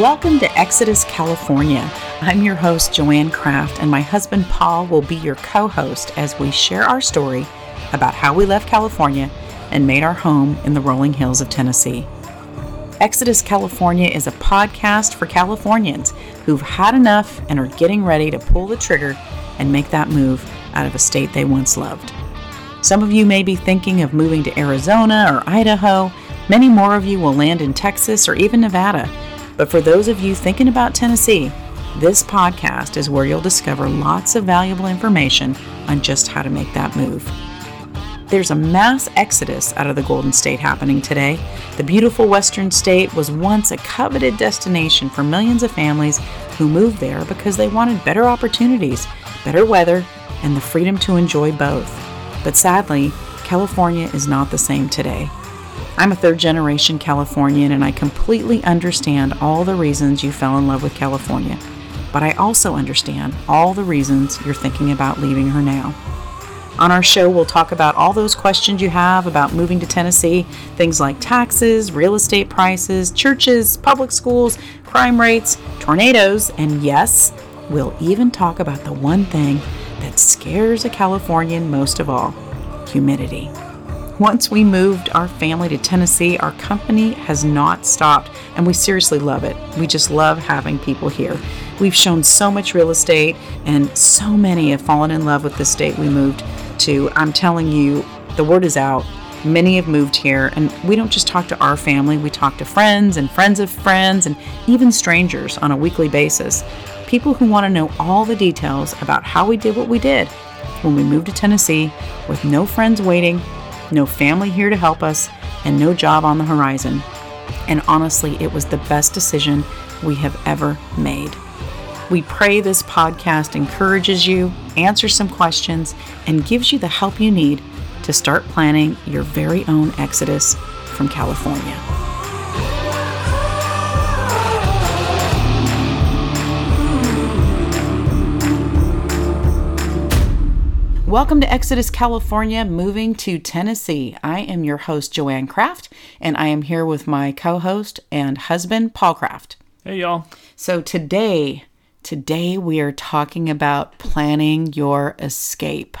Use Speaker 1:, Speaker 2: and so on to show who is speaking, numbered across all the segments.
Speaker 1: Welcome to Exodus, California. I'm your host, Joanne Kraft, and my husband, Paul, will be your co host as we share our story about how we left California and made our home in the rolling hills of Tennessee. Exodus California is a podcast for Californians who've had enough and are getting ready to pull the trigger and make that move out of a state they once loved. Some of you may be thinking of moving to Arizona or Idaho. Many more of you will land in Texas or even Nevada. But for those of you thinking about Tennessee, this podcast is where you'll discover lots of valuable information on just how to make that move. There's a mass exodus out of the Golden State happening today. The beautiful Western state was once a coveted destination for millions of families who moved there because they wanted better opportunities, better weather, and the freedom to enjoy both. But sadly, California is not the same today. I'm a third generation Californian and I completely understand all the reasons you fell in love with California. But I also understand all the reasons you're thinking about leaving her now. On our show, we'll talk about all those questions you have about moving to Tennessee things like taxes, real estate prices, churches, public schools, crime rates, tornadoes, and yes, we'll even talk about the one thing that scares a Californian most of all humidity. Once we moved our family to Tennessee, our company has not stopped, and we seriously love it. We just love having people here. We've shown so much real estate, and so many have fallen in love with the state we moved to. I'm telling you, the word is out. Many have moved here, and we don't just talk to our family, we talk to friends and friends of friends and even strangers on a weekly basis. People who want to know all the details about how we did what we did when we moved to Tennessee with no friends waiting, no family here to help us, and no job on the horizon. And honestly, it was the best decision we have ever made. We pray this podcast encourages you, answers some questions, and gives you the help you need to start planning your very own exodus from California. Welcome to Exodus, California, moving to Tennessee. I am your host, Joanne Kraft, and I am here with my co host and husband, Paul Kraft.
Speaker 2: Hey, y'all.
Speaker 1: So today, Today, we are talking about planning your escape.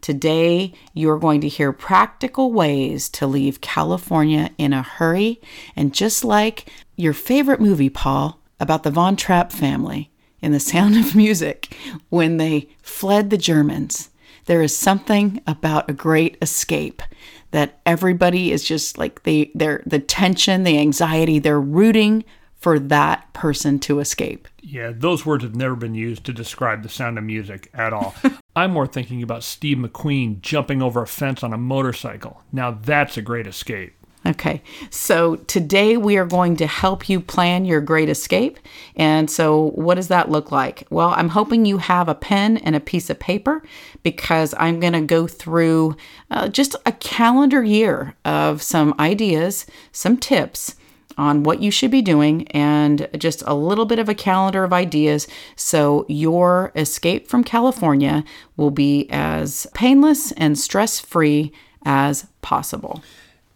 Speaker 1: Today, you're going to hear practical ways to leave California in a hurry. And just like your favorite movie, Paul, about the Von Trapp family in The Sound of Music, when they fled the Germans, there is something about a great escape that everybody is just like they they're the tension, the anxiety, they're rooting for that person to escape.
Speaker 2: Yeah, those words have never been used to describe the sound of music at all. I'm more thinking about Steve McQueen jumping over a fence on a motorcycle. Now that's a great escape.
Speaker 1: Okay, so today we are going to help you plan your great escape. And so, what does that look like? Well, I'm hoping you have a pen and a piece of paper because I'm going to go through uh, just a calendar year of some ideas, some tips on what you should be doing and just a little bit of a calendar of ideas so your escape from California will be as painless and stress free as possible.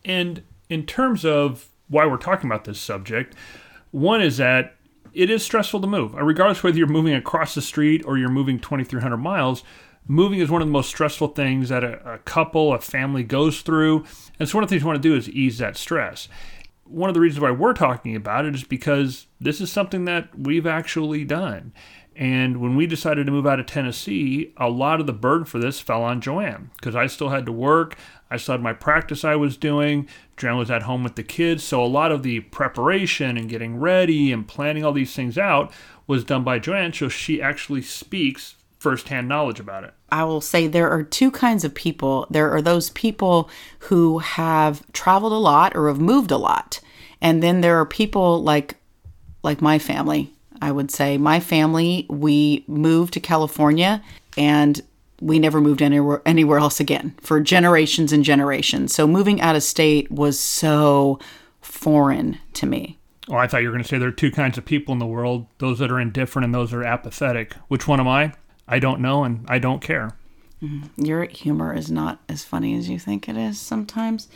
Speaker 2: And in terms of why we're talking about this subject, one is that it is stressful to move. Uh, regardless whether you're moving across the street or you're moving 2,300 miles, moving is one of the most stressful things that a, a couple, a family goes through. And so one of the things you want to do is ease that stress one of the reasons why we're talking about it is because this is something that we've actually done. And when we decided to move out of Tennessee, a lot of the burden for this fell on Joanne because I still had to work. I still had my practice I was doing. Joanne was at home with the kids. So a lot of the preparation and getting ready and planning all these things out was done by Joanne. So she actually speaks firsthand knowledge about it.
Speaker 1: I will say there are two kinds of people. There are those people who have traveled a lot or have moved a lot. And then there are people like like my family. I would say my family, we moved to California and we never moved anywhere anywhere else again for generations and generations. So moving out of state was so foreign to me.
Speaker 2: Oh, I thought you were going to say there are two kinds of people in the world those that are indifferent and those that are apathetic. Which one am I? I don't know and I don't care.
Speaker 1: Mm-hmm. Your humor is not as funny as you think it is sometimes.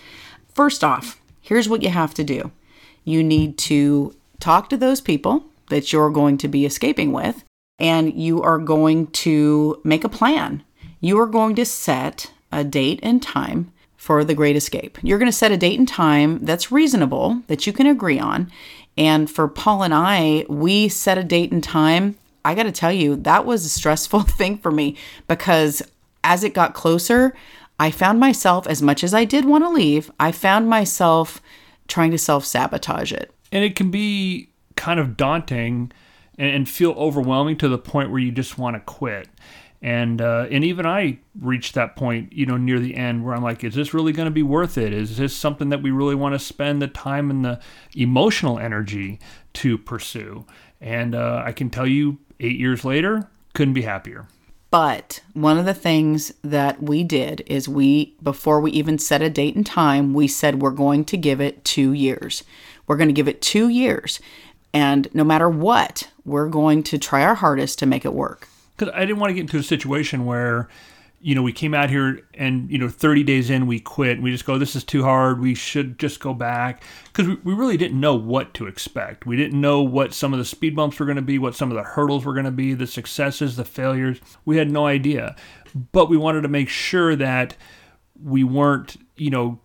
Speaker 1: First off, here's what you have to do you need to talk to those people that you're going to be escaping with, and you are going to make a plan. You are going to set a date and time for the Great Escape. You're going to set a date and time that's reasonable, that you can agree on. And for Paul and I, we set a date and time. I got to tell you, that was a stressful thing for me because as it got closer, I found myself, as much as I did want to leave, I found myself trying to self sabotage it.
Speaker 2: And it can be kind of daunting and, and, feel overwhelming to the point where you just want to quit. And uh, and even I reached that point, you know, near the end where I'm like, is this really going to be worth it? Is this something that we really want to spend the time and the emotional energy to pursue? And uh, I can tell you, eight years later, couldn't be happier.
Speaker 1: But one of the things that we did is we, before we even set a date and time, we said we're going to give it two years. We're going to give it two years. And no matter what, we're going to try our hardest to make it work.
Speaker 2: Because I didn't want to get into a situation where you know, we came out here and, you know, 30 days in, we quit. We just go, this is too hard. We should just go back. Because we, we really didn't know what to expect. We didn't know what some of the speed bumps were going to be, what some of the hurdles were going to be, the successes, the failures. We had no idea. But we wanted to make sure that we weren't, you know,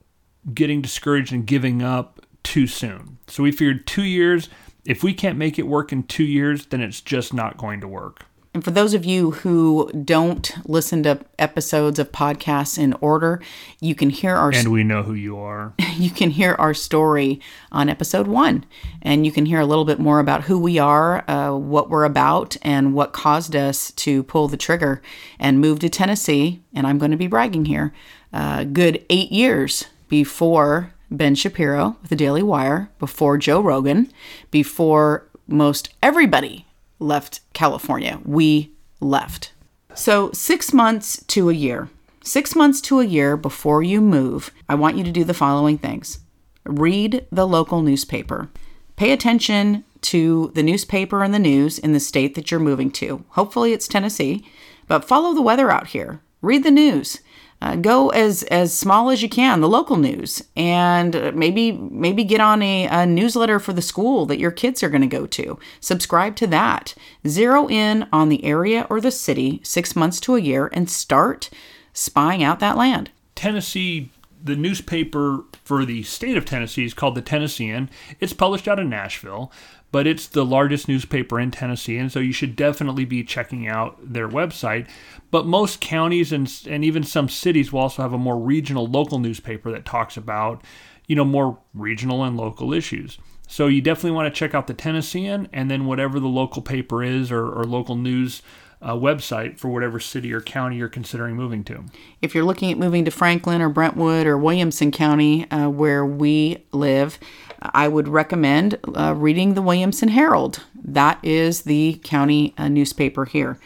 Speaker 2: getting discouraged and giving up too soon. So we figured two years, if we can't make it work in two years, then it's just not going to work.
Speaker 1: And for those of you who don't listen to episodes of podcasts in order, you can hear our
Speaker 2: And we know who you are.
Speaker 1: you can hear our story on episode 1 and you can hear a little bit more about who we are, uh, what we're about and what caused us to pull the trigger and move to Tennessee, and I'm going to be bragging here. Uh, good 8 years before Ben Shapiro with the Daily Wire, before Joe Rogan, before most everybody left California. We left. So, six months to a year. Six months to a year before you move, I want you to do the following things read the local newspaper, pay attention to the newspaper and the news in the state that you're moving to. Hopefully, it's Tennessee, but follow the weather out here. Read the news uh, go as as small as you can, the local news, and maybe maybe get on a, a newsletter for the school that your kids are going to go to. Subscribe to that. Zero in on the area or the city six months to a year, and start spying out that land.
Speaker 2: Tennessee the newspaper for the state of Tennessee is called the Tennessean. It's published out of Nashville but it's the largest newspaper in Tennessee, and so you should definitely be checking out their website. But most counties and and even some cities will also have a more regional local newspaper that talks about, you know, more regional and local issues. So you definitely want to check out the Tennessean and then whatever the local paper is or, or local news uh, website for whatever city or county you're considering moving to.
Speaker 1: If you're looking at moving to Franklin or Brentwood or Williamson County, uh, where we live, I would recommend uh, reading the Williamson Herald. That is the county uh, newspaper here.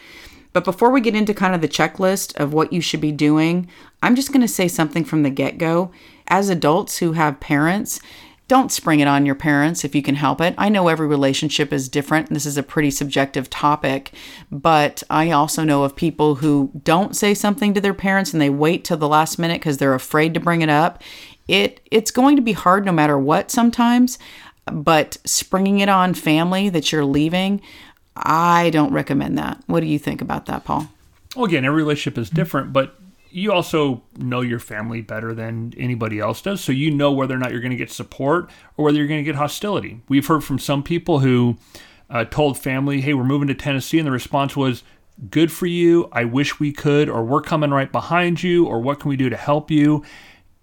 Speaker 1: But before we get into kind of the checklist of what you should be doing, I'm just going to say something from the get go. As adults who have parents, don't spring it on your parents if you can help it. I know every relationship is different. This is a pretty subjective topic, but I also know of people who don't say something to their parents and they wait till the last minute because they're afraid to bring it up it it's going to be hard no matter what sometimes, but springing it on family that you're leaving, I don't recommend that. What do you think about that, Paul?
Speaker 2: Well, again, every relationship is different, but you also know your family better than anybody else does. So you know whether or not you're going to get support or whether you're going to get hostility. We've heard from some people who uh, told family, hey, we're moving to Tennessee. And the response was, good for you. I wish we could, or we're coming right behind you, or what can we do to help you?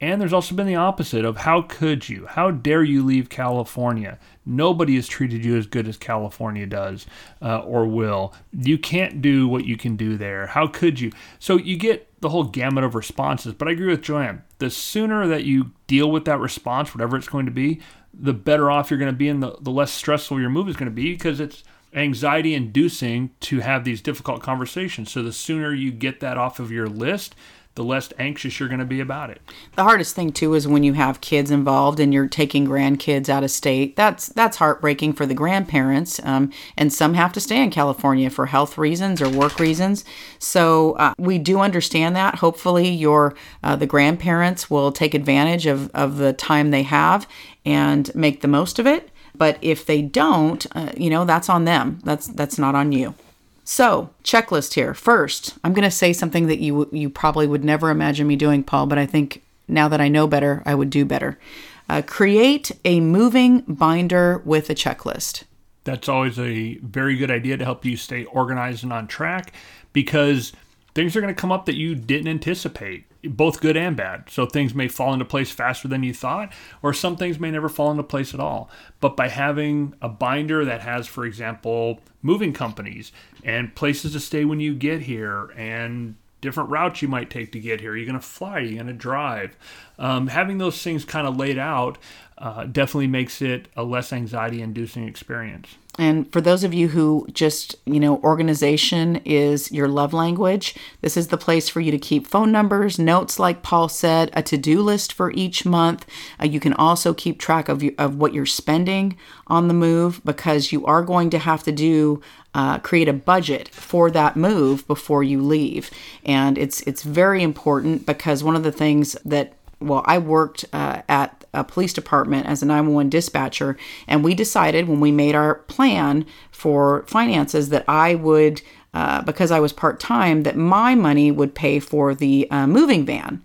Speaker 2: And there's also been the opposite of how could you? How dare you leave California? Nobody has treated you as good as California does uh, or will. You can't do what you can do there. How could you? So you get the whole gamut of responses. But I agree with Joanne. The sooner that you deal with that response, whatever it's going to be, the better off you're going to be and the, the less stressful your move is going to be because it's anxiety inducing to have these difficult conversations. So the sooner you get that off of your list, the less anxious you're going to be about it.
Speaker 1: The hardest thing too is when you have kids involved and you're taking grandkids out of state. That's that's heartbreaking for the grandparents, um, and some have to stay in California for health reasons or work reasons. So uh, we do understand that. Hopefully, your uh, the grandparents will take advantage of of the time they have and make the most of it. but if they don't, uh, you know, that's on them. That's that's not on you. So, checklist here. First, I'm going to say something that you you probably would never imagine me doing, Paul, but I think now that I know better, I would do better. Uh, create a moving binder with a checklist.
Speaker 2: That's always a very good idea to help you stay organized and on track because things are going to come up that you didn't anticipate, both good and bad. So things may fall into place faster than you thought, or some things may never fall into place at all. But by having a binder that has, for example, moving companies and places to stay when you get here and different routes you might take to get here. You're going to fly? you're going to drive? Um, having those things kind of laid out uh, definitely makes it a less anxiety inducing experience.
Speaker 1: And for those of you who just, you know, organization is your love language, this is the place for you to keep phone numbers, notes, like Paul said, a to do list for each month. Uh, you can also keep track of, you, of what you're spending on the move because you are going to have to do uh, create a budget for that move before you leave. And it's it's very important because one of the things that well, I worked uh, at a police department as a 911 dispatcher, and we decided when we made our plan for finances that I would. Uh, because I was part time, that my money would pay for the uh, moving van.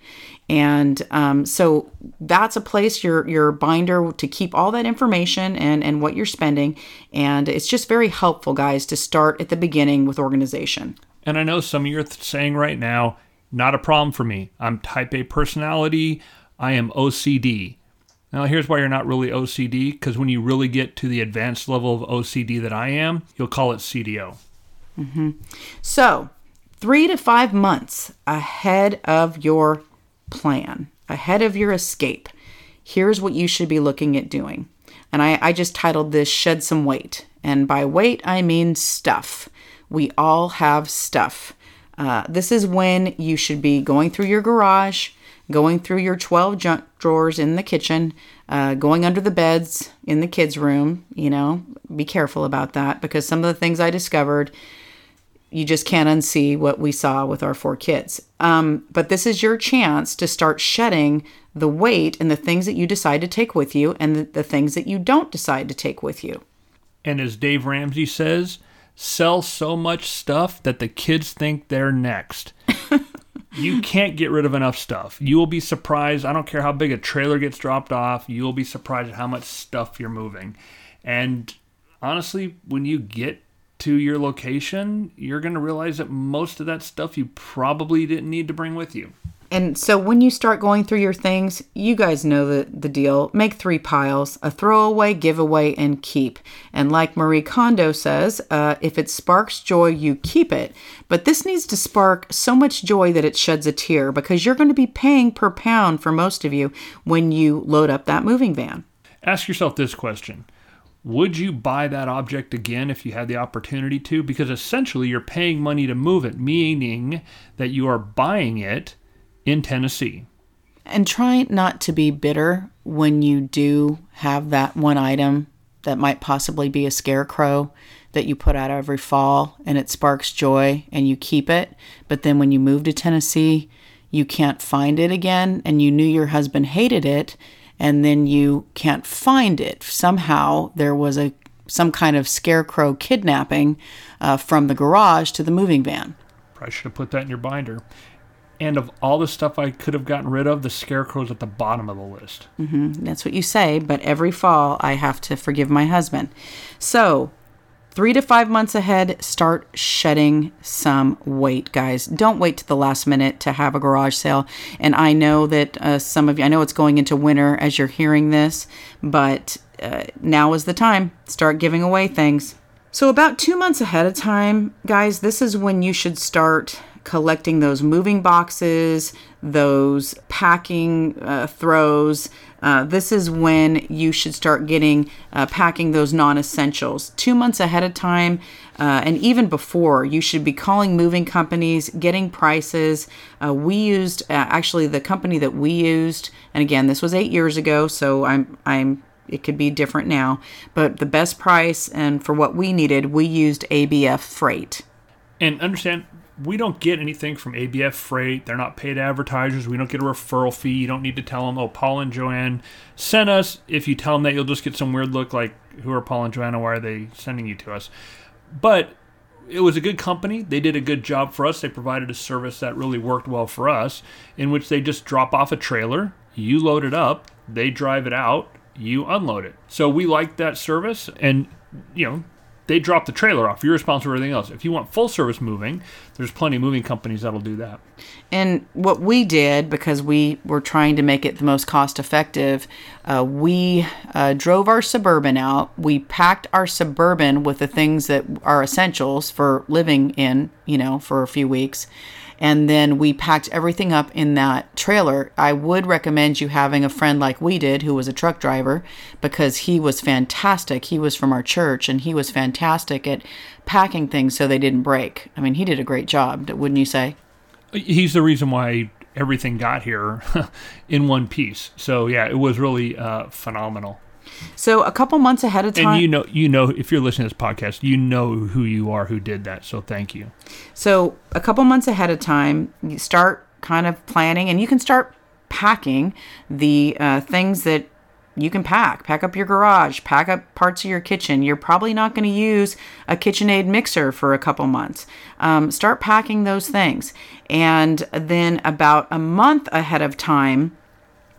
Speaker 1: And um, so that's a place your your binder to keep all that information and and what you're spending. And it's just very helpful, guys, to start at the beginning with organization.
Speaker 2: And I know some of you are saying right now, not a problem for me. I'm type A personality. I am OCD. Now, here's why you're not really OCD because when you really get to the advanced level of OCD that I am, you'll call it CDO.
Speaker 1: Mm-hmm. So, three to five months ahead of your plan, ahead of your escape, here's what you should be looking at doing. And I, I just titled this Shed Some Weight. And by weight, I mean stuff. We all have stuff. Uh, this is when you should be going through your garage, going through your 12 junk drawers in the kitchen, uh, going under the beds in the kids' room. You know, be careful about that because some of the things I discovered, you just can't unsee what we saw with our four kids. Um, but this is your chance to start shedding the weight and the things that you decide to take with you and the, the things that you don't decide to take with you.
Speaker 2: And as Dave Ramsey says, sell so much stuff that the kids think they're next. you can't get rid of enough stuff. You will be surprised. I don't care how big a trailer gets dropped off, you will be surprised at how much stuff you're moving. And honestly, when you get to your location, you're going to realize that most of that stuff you probably didn't need to bring with you.
Speaker 1: And so when you start going through your things, you guys know the, the deal. Make three piles a throwaway, giveaway, and keep. And like Marie Kondo says, uh, if it sparks joy, you keep it. But this needs to spark so much joy that it sheds a tear because you're going to be paying per pound for most of you when you load up that moving van.
Speaker 2: Ask yourself this question Would you buy that object again if you had the opportunity to? Because essentially you're paying money to move it, meaning that you are buying it in Tennessee.
Speaker 1: And try not to be bitter when you do have that one item that might possibly be a scarecrow that you put out every fall and it sparks joy and you keep it. But then when you move to Tennessee, you can't find it again and you knew your husband hated it and then you can't find it. Somehow there was a some kind of scarecrow kidnapping uh, from the garage to the moving van.
Speaker 2: Probably should have put that in your binder. And of all the stuff I could have gotten rid of, the scarecrow's at the bottom of the list.
Speaker 1: Mm-hmm. That's what you say, but every fall I have to forgive my husband. So, three to five months ahead, start shedding some weight, guys. Don't wait to the last minute to have a garage sale. And I know that uh, some of you, I know it's going into winter as you're hearing this, but uh, now is the time. Start giving away things. So, about two months ahead of time, guys, this is when you should start collecting those moving boxes, those packing uh, throws. Uh, this is when you should start getting uh, packing those non essentials. Two months ahead of time, uh, and even before, you should be calling moving companies, getting prices. Uh, we used uh, actually the company that we used, and again, this was eight years ago, so I'm I'm it could be different now, but the best price and for what we needed, we used ABF Freight.
Speaker 2: And understand, we don't get anything from ABF Freight. They're not paid advertisers. We don't get a referral fee. You don't need to tell them, oh, Paul and Joanne sent us. If you tell them that, you'll just get some weird look like, who are Paul and Joanna? Why are they sending you to us? But it was a good company. They did a good job for us. They provided a service that really worked well for us, in which they just drop off a trailer, you load it up, they drive it out, you unload it. So we liked that service, and you know they drop the trailer off. You're responsible for everything else. If you want full service moving, there's plenty of moving companies that'll do that.
Speaker 1: And what we did, because we were trying to make it the most cost effective, uh, we uh, drove our Suburban out. We packed our Suburban with the things that are essentials for living in, you know, for a few weeks and then we packed everything up in that trailer. I would recommend you having a friend like we did who was a truck driver because he was fantastic. He was from our church and he was fantastic at packing things so they didn't break. I mean, he did a great job, wouldn't you say?
Speaker 2: He's the reason why everything got here in one piece. So yeah, it was really uh, phenomenal.
Speaker 1: So a couple months ahead of time,
Speaker 2: and you know, you know, if you're listening to this podcast, you know who you are who did that. So thank you.
Speaker 1: So a couple months ahead of time, you start kind of planning, and you can start packing the uh, things that you can pack. Pack up your garage, pack up parts of your kitchen. You're probably not going to use a KitchenAid mixer for a couple months. Um, start packing those things. And then about a month ahead of time,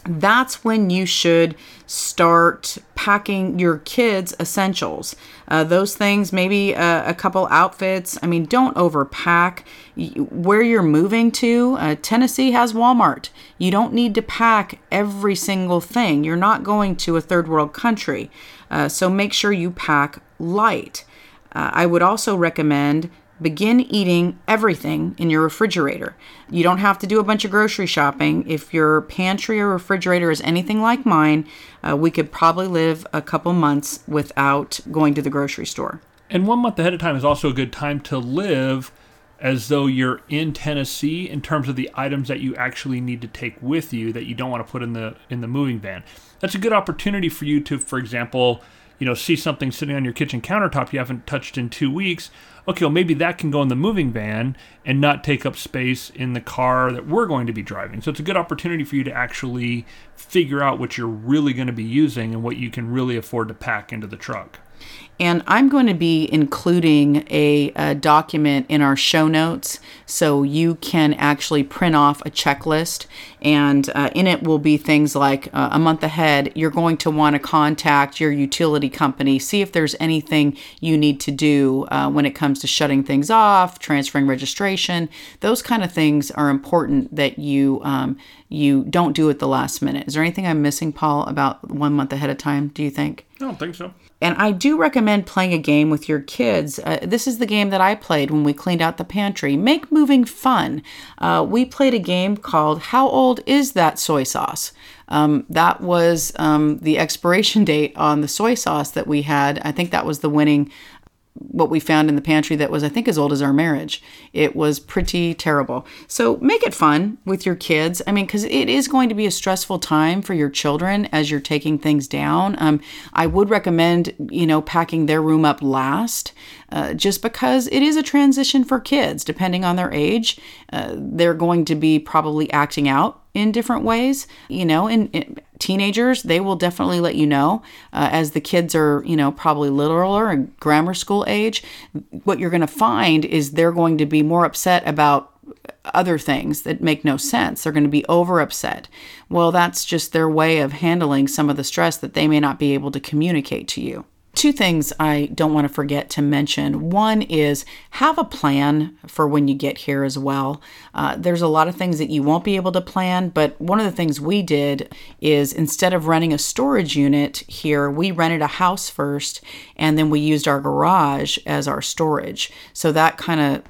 Speaker 1: that's when you should start packing your kids' essentials. Uh, those things, maybe a, a, couple outfits. I mean, don't overpack. Where you're moving to, uh, Tennessee has Walmart. You don't need to pack every single thing. You're not going to a third world country. Uh, so make sure you pack light. Uh, I would also recommend Begin eating everything in your refrigerator. You don't have to do a bunch of grocery shopping. If your pantry or refrigerator is anything like mine, uh, we could probably live a couple months without going to the grocery store.
Speaker 2: And one month ahead of time is also a good time to live as though you're in Tennessee in terms of the items that you actually need to take with you that you don't want to put in the in the moving van. That's a good opportunity for you to, for example, you know, see something sitting on your kitchen countertop you haven't touched in two weeks okay, well, maybe that can go in the moving van and not take up space in the car that we're going to be driving. So it's a good opportunity for you to actually figure out what you're really going to be using and what you can really afford to pack into the truck.
Speaker 1: And I'm going to be including a, a, document in our show notes so you can actually print off a checklist. And uh, in it will be things like uh, a month ahead, you're going to want to contact your utility company, see if there's anything you need to do uh, when it comes to shutting things off, transferring registration. Those kind of things are important that you um, you don't do at the last minute. Is there anything I'm missing, Paul, about one month ahead of time? Do you think?
Speaker 2: I don't think so.
Speaker 1: And I do recommend playing a game with your kids. Uh, this is the game that I played when we cleaned out the pantry. Make moving fun. Uh, we played a game called How Old Is That Soy Sauce? Um, that was um, the expiration date on the soy sauce that we had. I think that was the winning what we found in the pantry that was, I think, as old as our marriage. It was pretty terrible. So make it fun with your kids. I mean, because it is going to be a stressful time for your children as you're taking things down. Um, I would recommend, you know, packing their room up last, uh, just because it is a transition for kids. Depending on their age, uh, they're going to be probably acting out in different ways. You know, and, teenagers, they will definitely let you know uh, as the kids are, you know, probably littler and grammar school age. What you're going to find is they're going to be more upset about other things that make no sense. They're going to be over upset. Well, that's just their way of handling some of the stress that they may not be able to communicate to you two things I don't want to forget to mention. One is have a plan for when you get here as well. Uh, there's a lot of things that you won't be able to plan, but one of the things we did is instead of renting a storage unit here, we rented a house first and then we used our garage as our storage. So that kind of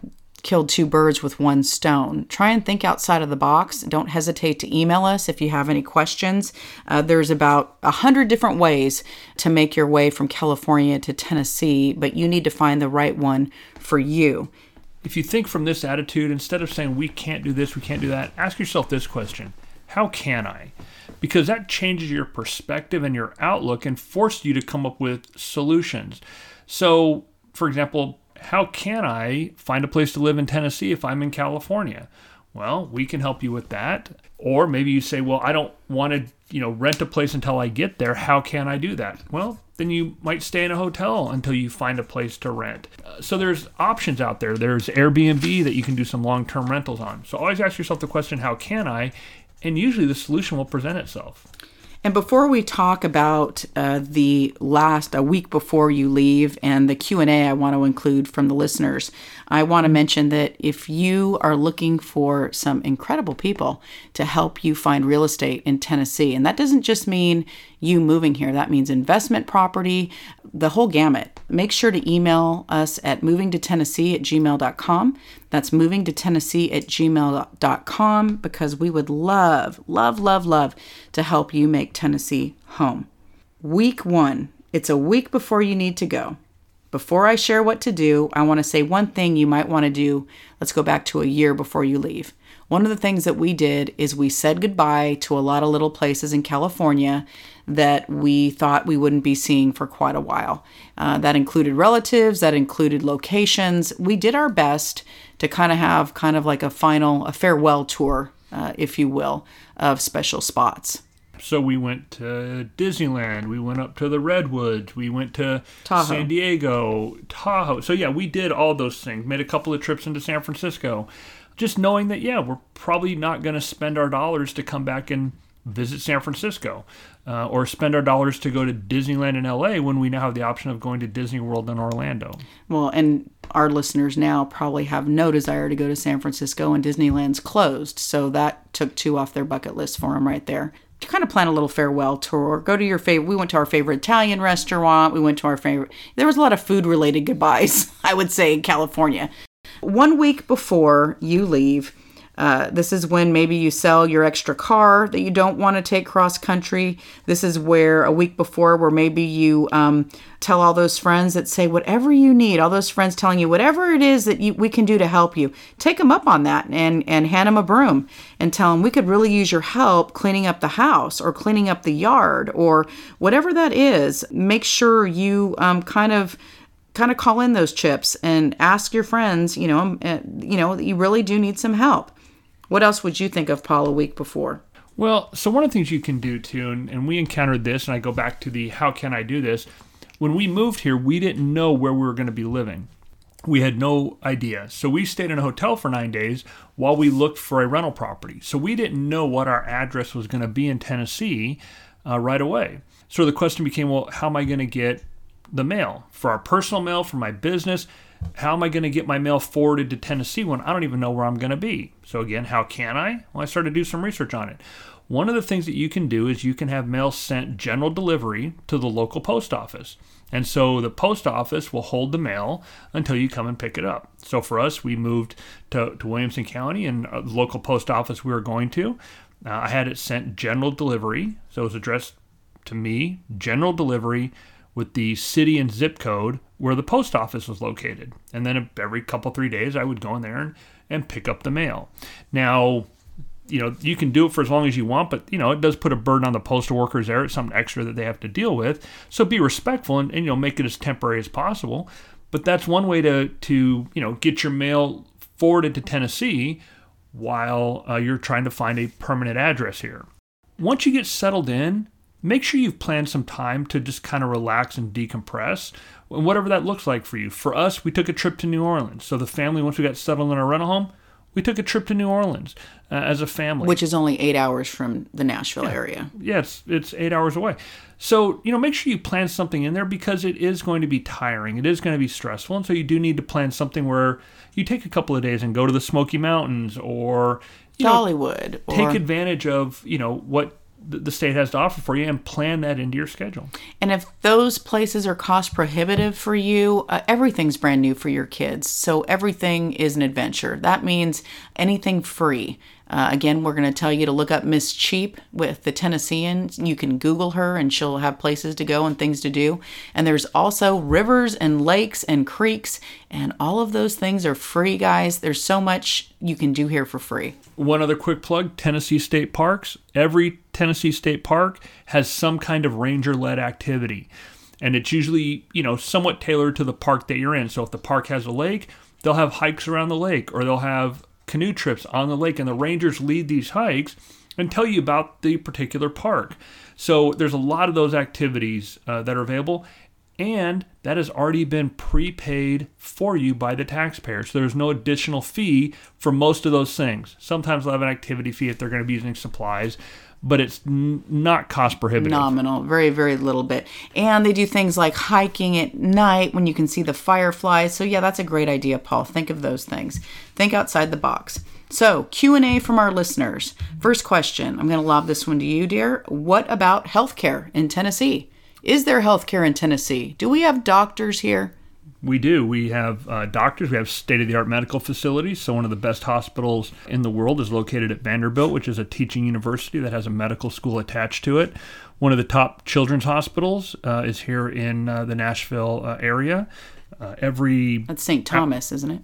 Speaker 1: killed two birds with one stone. Try and think outside of the box. Don't hesitate to email us if you have any questions. Uh, there's about a hundred different ways to make your way from California to Tennessee, but you need to find the right one for you.
Speaker 2: If you think from this attitude, instead of saying we can't do this, we can't do that, ask yourself this question How can I? Because that changes your perspective and your outlook and forces you to come up with solutions. So, for example, how can I find a place to live in Tennessee if I'm in California? Well, we can help you with that. Or maybe you say, well, I don't want to, you know, rent a place until I get there. How can I do that? Well, then you might stay in a hotel until you find a place to rent. Uh, so there's options out there. There's Airbnb that you can do some long-term rentals on. So always ask yourself the question, how can I? And usually the solution will present itself.
Speaker 1: And before we talk about uh, the last a week before you leave and the Q and A, I want to include from the listeners. I want to mention that if you are looking for some incredible people to help you find real estate in Tennessee, and that doesn't just mean you moving here, that means investment property, the whole gamut. Make sure to email us at movingtotennessee at gmail.com. That's movingtotennessee at gmail.com because we would love, love, love, love to help you make Tennessee home. Week one, it's a week before you need to go. Before I share what to do, I want to say one thing you might want to do. Let's go back to a year before you leave. One of the things that we did is we said goodbye to a lot of little places in California that we thought we wouldn't be seeing for quite a while. Uh, that included relatives, that included locations. We did our best to kind of have kind of like a final, a farewell tour, uh, if you will, of special spots.
Speaker 2: So we went to Disneyland, we went up to the Redwoods, we went to
Speaker 1: Tahoe.
Speaker 2: San Diego, Tahoe. So yeah, we did all those things. Made a couple of trips into San Francisco. Just knowing that yeah, we're probably not going to spend our dollars to come back and visit San Francisco uh, or spend our dollars to go to Disneyland in LA when we now have the option of going to Disney World in Orlando.
Speaker 1: Well, and our listeners now probably have no desire to go to San Francisco and Disneyland's closed. So that took two off their bucket list for them right there. To kind of plan a little farewell tour, go to your favorite. We went to our favorite Italian restaurant. We went to our favorite. There was a lot of food related goodbyes, I would say, in California. One week before you leave, uh, this is when maybe you sell your extra car that you don't want to take cross country. This is where a week before, where maybe you um, tell all those friends that say whatever you need. All those friends telling you whatever it is that you, we can do to help you. Take them up on that and and hand them a broom and tell them we could really use your help cleaning up the house or cleaning up the yard or whatever that is. Make sure you um, kind of kind of call in those chips and ask your friends, you know, uh, you know, you really do need some help. What else would you think of Paul a week before?
Speaker 2: Well, so one of the things you can do too, and, and we encountered this, and I go back to the how can I do this? When we moved here, we didn't know where we were going to be living. We had no idea. So we stayed in a hotel for nine days while we looked for a rental property. So we didn't know what our address was going to be in Tennessee uh, right away. So the question became, well, how am I going to get the mail for our personal mail, for my business? how am I going to get my mail forwarded to Tennessee when I don't even know where I'm going to be? So, again, how can I? Well, I started to do some research on it. One of the things that you can do is you can have mail sent general delivery to the local post office. And so the post office will hold the mail until you come and pick it up. So for us, we moved to, to Williamson County and the local post office we were going to. Uh, I had it sent general delivery. So it was addressed to me, general delivery with the city and zip code where the post office was located. And then every couple, three days, I would go in there and, and pick up the mail. Now, you know, you can do it for as long as you want, but, you know, it does put a burden on the postal workers there. It's something extra that they have to deal with. So be respectful and, and you know, make it as temporary as possible. But that's one way to, to you know, get your mail forwarded to Tennessee while uh, you're trying to find a permanent address here. Once you get settled in, make sure you've planned some time to just kind of relax and decompress, and whatever that looks like for you. For us, we took a trip to New Orleans. So the family, once we got settled in our rental home, we took a trip to New Orleans uh, as a family,
Speaker 1: which is only eight hours from the Nashville
Speaker 2: yeah.
Speaker 1: area.
Speaker 2: Yeah, it's it's eight hours away. So you know, make sure you plan something in there because it is going to be tiring. It is going to be stressful, and so you do need to plan something where you take a couple of days and go to the Smoky Mountains or you
Speaker 1: Dollywood.
Speaker 2: Know, take advantage of you know what the state has to offer for you and plan that into your schedule.
Speaker 1: And if those places are cost prohibitive for you, uh, everything's brand new for your kids. So everything is an adventure. That means anything free. Uh, again, we're going to tell you to look up Miss Cheap with the Tennessean. You can Google her and she'll have places to go and things to do. And there's also rivers and lakes and creeks, and all of those things are free, guys. There's so much you can do here for free.
Speaker 2: One other quick plug Tennessee State Parks. Every Tennessee State Park has some kind of ranger led activity. And it's usually, you know, somewhat tailored to the park that you're in. So if the park has a lake, they'll have hikes around the lake or they'll have canoe trips on the lake, and the rangers lead these hikes and tell you about the particular park. So there's a lot of those activities uh, that are available, and that has already been prepaid for you by the taxpayer. So there's no additional fee for most of those things. Sometimes they'll have an activity fee if they're going to be using supplies, but it's n- not cost prohibitive.
Speaker 1: Nominal, very, very little bit. And they do things like hiking at night when you can see the fireflies. So yeah, that's a great idea, Paul. Think of those things. Think outside the box. So Q&A from our listeners. First question, I'm going to lob this one to you, dear. What about healthcare in Tennessee? Is there healthcare in Tennessee? Do we have doctors here?
Speaker 2: We do. We have uh, doctors. We have state of the art medical facilities. So, one of the best hospitals in the world is located at Vanderbilt, which is a teaching university that has a medical school attached to it. One of the top children's hospitals uh, is here in uh, the Nashville uh, area. Uh, every
Speaker 1: That's St. Thomas, isn't it?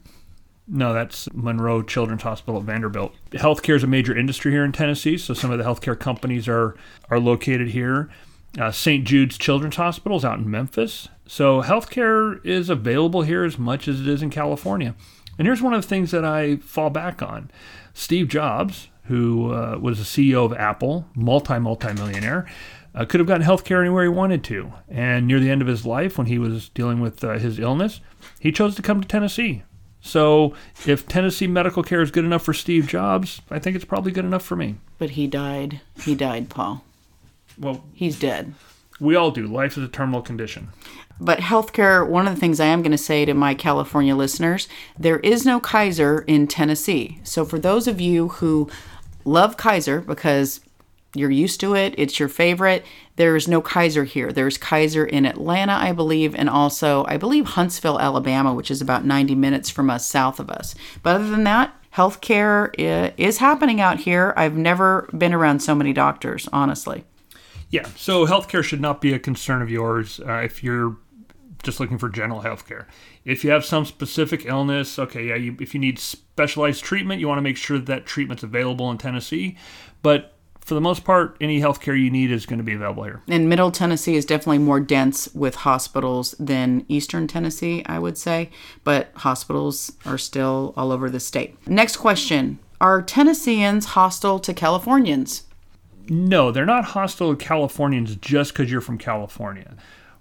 Speaker 2: no, that's Monroe Children's Hospital at Vanderbilt. Healthcare is a major industry here in Tennessee, so some of the healthcare companies are are located here. Uh, St. Jude's Children's Hospital is out in Memphis. So healthcare is available here as much as it is in California. And here's one of the things that I fall back on. Steve Jobs, who uh, was the CEO of Apple, multi multi millionaire, uh, could have gotten healthcare anywhere he wanted to. And near the end of his life, when he was dealing with uh, his illness, he chose to come to Tennessee. So if Tennessee medical care is good enough for Steve Jobs, I think it's probably good enough for me.
Speaker 1: But he died. He died, Paul.
Speaker 2: Well,
Speaker 1: He's dead.
Speaker 2: We all do. Life is a terminal condition.
Speaker 1: But healthcare, one of the things I am going to say to my California listeners, there is no Kaiser in Tennessee. So for those of you who love Kaiser because you're used to it, it's your favorite, there is no Kaiser here. There's Kaiser in Atlanta, I believe, and also, I believe, Huntsville, Alabama, which is about 90 minutes from us, south of us. But other than that, healthcare eh, is happening out here. I've never been around so many doctors, honestly.
Speaker 2: Yeah, so healthcare should not be a concern of yours uh, if you're just looking for general healthcare. If you have some specific illness, okay, yeah, you, if you need specialized treatment, you want to make sure that, that treatment's available in Tennessee. But for the most part, any healthcare you need is going to be available here.
Speaker 1: And Middle Tennessee is definitely more dense with hospitals than Eastern Tennessee, I would say, but hospitals are still all over the state. Next question Are Tennesseans hostile to Californians?
Speaker 2: No, they're not hostile to Californians just because you're from California.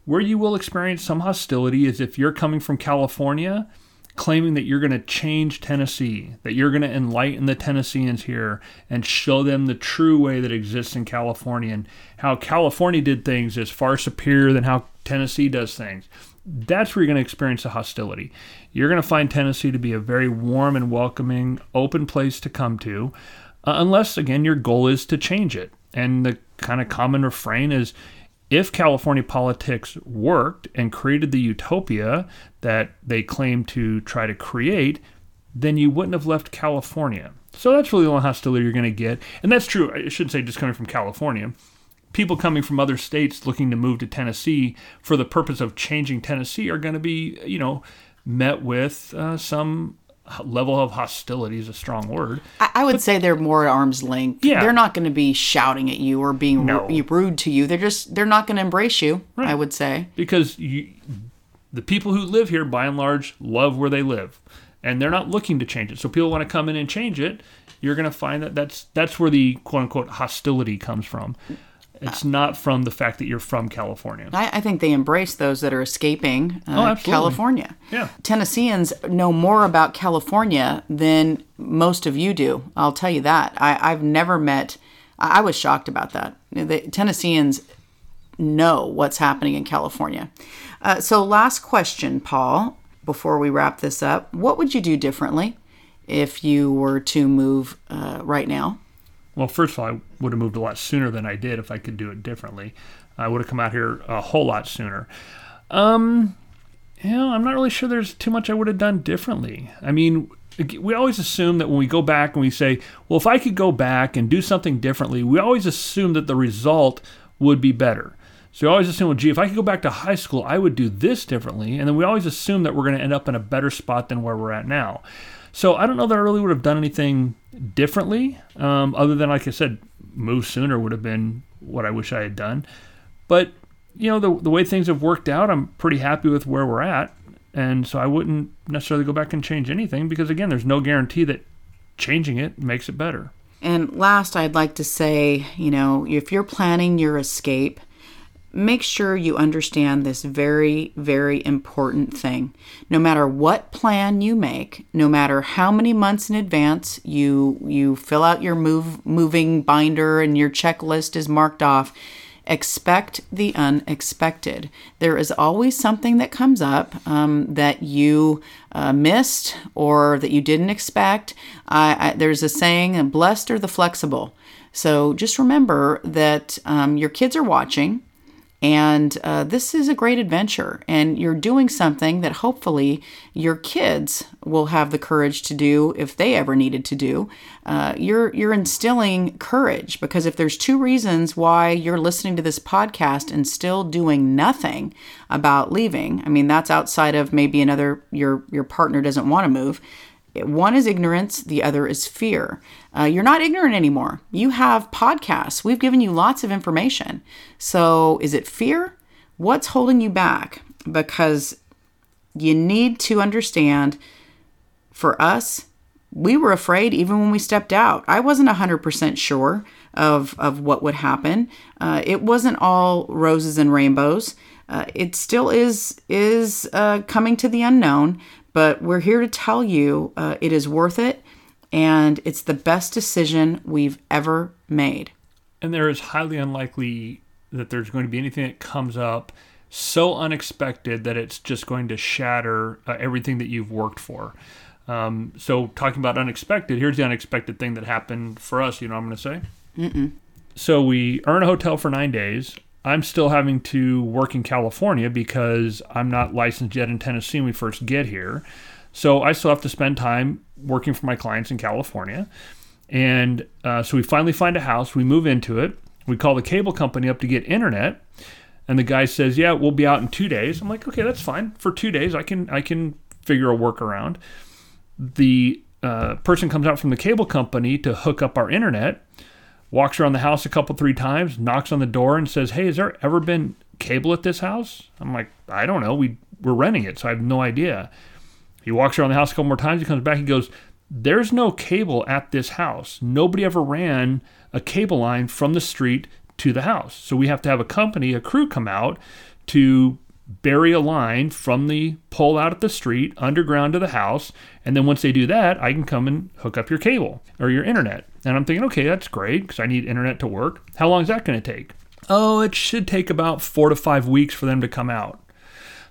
Speaker 2: Where you will experience some hostility is if you're coming from California claiming that you're going to change Tennessee, that you're going to enlighten the Tennesseans here and show them the true way that exists in California and how California did things is far superior than how Tennessee does things. That's where you're going to experience the hostility. You're going to find Tennessee to be a very warm and welcoming, open place to come to, uh, unless, again, your goal is to change it. And the kind of common refrain is if California politics worked and created the utopia that they claim to try to create, then you wouldn't have left California. So that's really the only hostility you're going to get. And that's true, I shouldn't say just coming from California. People coming from other states looking to move to Tennessee for the purpose of changing Tennessee are going to be, you know, met with uh, some level of hostility is a strong word.
Speaker 1: I, I would say they're more at arm's length.
Speaker 2: Yeah.
Speaker 1: They're not going to be shouting at you or being
Speaker 2: No.
Speaker 1: ru- rude to you. They're just, they're not going to embrace you, I would say.
Speaker 2: because you, the people who live here, by and large, love where they live, and they're not looking to change it. So people want to come in and change it. You're going to find that that's that's where the quote unquote hostility comes from. It's not from the fact that you're from California.
Speaker 1: I, I think they embrace those that are escaping uh,
Speaker 2: Oh.
Speaker 1: California.
Speaker 2: Yeah.
Speaker 1: Tennesseans know more about California than most of you do. I'll tell you that. I, I've never met. I, I was shocked about that. The Tennesseans know what's happening in California. Uh, so, last question, Paul. Before we wrap this up, what would you do differently if you were to move uh, right now?
Speaker 2: Well, first of all, I would have moved a lot sooner than I did if I could do it differently. I would have come out here a whole lot sooner. Um, you know, I'm not really sure there's too much I would have done differently. I mean, we always assume that when we go back and we say, well, if I could go back and do something differently, we always assume that the result would be better. So we always assume, well, gee, if I could go back to high school, I would do this differently. And then we always assume that we're going to end up in a better spot than where we're at now. So I don't know that I really would have done anything differently, um, other than, like I said, move sooner would have been what I wish I had done. But, you know, the, the way things have worked out, I'm pretty happy with where we're at. And so I wouldn't necessarily go back and change anything because, again, there's no guarantee that changing it makes it better.
Speaker 1: And last, I'd like to say, you know, if you're planning your escape, make sure you understand this very, very important thing. No matter what plan you make, no matter how many months in advance you you fill out your move moving binder and your checklist is marked off, expect the unexpected. There is always something that comes up um, that you uh, missed or that you didn't expect. I, I, there's a saying, blessed are the flexible. So just remember that um, your kids are watching. And uh, this is a great adventure, and you're doing something that hopefully your kids will have the courage to do if they ever needed to do. Uh, you're you're instilling courage because if there's two reasons why you're listening to this podcast and still doing nothing about leaving, I mean that's outside of maybe another your your partner doesn't want to move. One is ignorance, the other is fear. Uh, you're not ignorant anymore. You have podcasts. We've given you lots of information. So, is it fear? What's holding you back? Because you need to understand for us, we were afraid even when we stepped out. I wasn't 100% sure of, of what would happen. Uh, it wasn't all roses and rainbows. Uh, it still is is uh, coming to the unknown, but we're here to tell you uh, it is worth it and it's the best decision we've ever made.
Speaker 2: And there is highly unlikely that there's going to be anything that comes up so unexpected that it's just going to shatter uh, everything that you've worked for. Um, so, talking about unexpected, here's the unexpected thing that happened for us. You know what I'm going to say? Mm-mm. So, we earn a hotel for nine days. I'm still having to work in California because I'm not licensed yet in Tennessee when we first get here. So I still have to spend time working for my clients in California. And uh, so we finally find a house, we move into it, we call the cable company up to get internet. And the guy says, "Yeah, we'll be out in 2 days." I'm like, "Okay, that's fine. For 2 days I can I can figure a workaround." The uh, person comes out from the cable company to hook up our internet walks around the house a couple, three times, knocks on the door, and says, Hey, has there ever been cable at this house? I'm like, I don't know. We, we're renting it, so I have no idea. He walks around the house a couple more times. He comes back. He goes, There's no cable at this house. Nobody ever ran a cable line from the street to the house. So we have to have a company, a crew come out to bury a line from the pole out at the street underground to the house. And then once they do that, I can come and hook up your cable or your internet. And I'm thinking, okay, that's great because I need internet to work. How long is that going to take? Oh, it should take about four to five weeks for them to come out.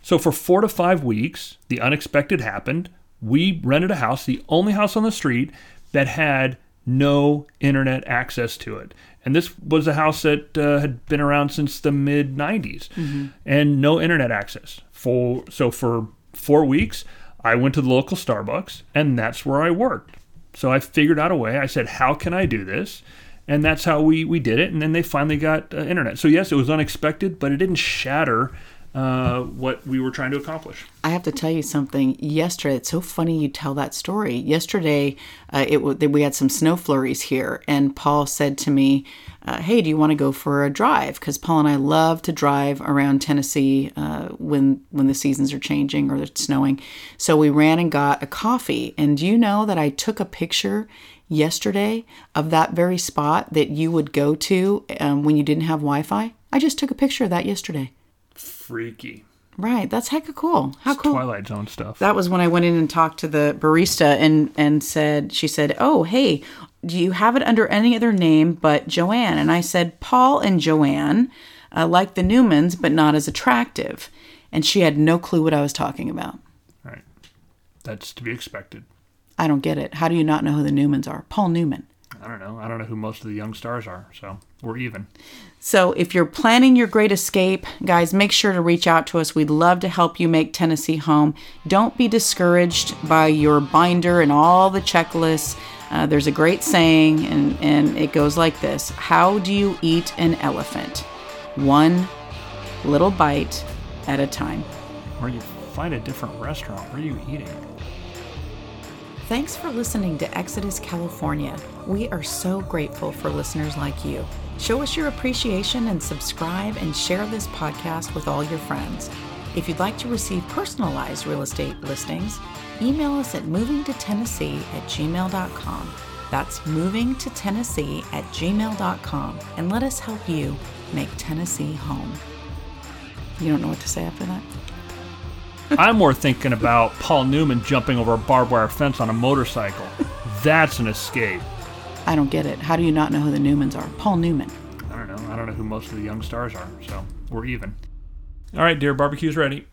Speaker 2: So for four to five weeks, the unexpected happened. We rented a house, the only house on the street that had no internet access to it. And this was a house that uh, had been around since the mid 90s mm-hmm. and no internet access. For, so for four weeks, I went to the local Starbucks and that's where I worked. So I figured out a way. I said, How can I do this? And that's how we, we did it. And then they finally got uh, internet. So, yes, it was unexpected, but it didn't shatter uh, what we were trying to accomplish.
Speaker 1: I have to tell you something. Yesterday, it's so funny you tell that story. Yesterday, uh, it we had some snow flurries here, and Paul said to me, uh, "Hey, do you want to go for a drive?" Because Paul and I love to drive around Tennessee uh, when when the seasons are changing or it's snowing. So we ran and got a coffee. And do you know that I took a picture yesterday of that very spot that you would go to um, when you didn't have Wi-Fi? I just took a picture of that yesterday
Speaker 2: freaky.
Speaker 1: Right, that's hecka cool. How it's cool!
Speaker 2: Twilight Zone stuff.
Speaker 1: That was when I went in and talked to the barista and and said she said, "Oh, hey, do you have it under any other name but Joanne?" And I said, "Paul and Joanne, uh, like the Newmans, but not as attractive." And she had no clue what I was talking about.
Speaker 2: Right, that's to be expected.
Speaker 1: I don't get it. How do you not know who the Newmans are? Paul Newman.
Speaker 2: I don't know. I don't know who most of the young stars are, so we're even.
Speaker 1: So if you're planning your great escape, guys, make sure to reach out to us. We'd love to help you make Tennessee home. Don't be discouraged by your binder and all the checklists. Uh, there's a great saying, and, and it goes like this How do you eat an elephant? One little bite at a time.
Speaker 2: Or you find a different restaurant. Where are you eating?
Speaker 1: Thanks for listening to Exodus California. We are so grateful for listeners like you. Show us your appreciation and subscribe and share this podcast with all your friends. If you'd like to receive personalized real estate listings, email us at movingtotennessee at gmail.com. That's moving to Tennessee at gmail.com and let us help you make Tennessee home. You don't know what to say after that?
Speaker 2: I'm more thinking about Paul Newman jumping over a barbed wire fence on a motorcycle. That's an escape.
Speaker 1: I don't get it. How do you not know who the Newmans are? Paul Newman.
Speaker 2: I don't know. I don't know who most of the young stars are, so we're even. All right, dear, barbecue's ready.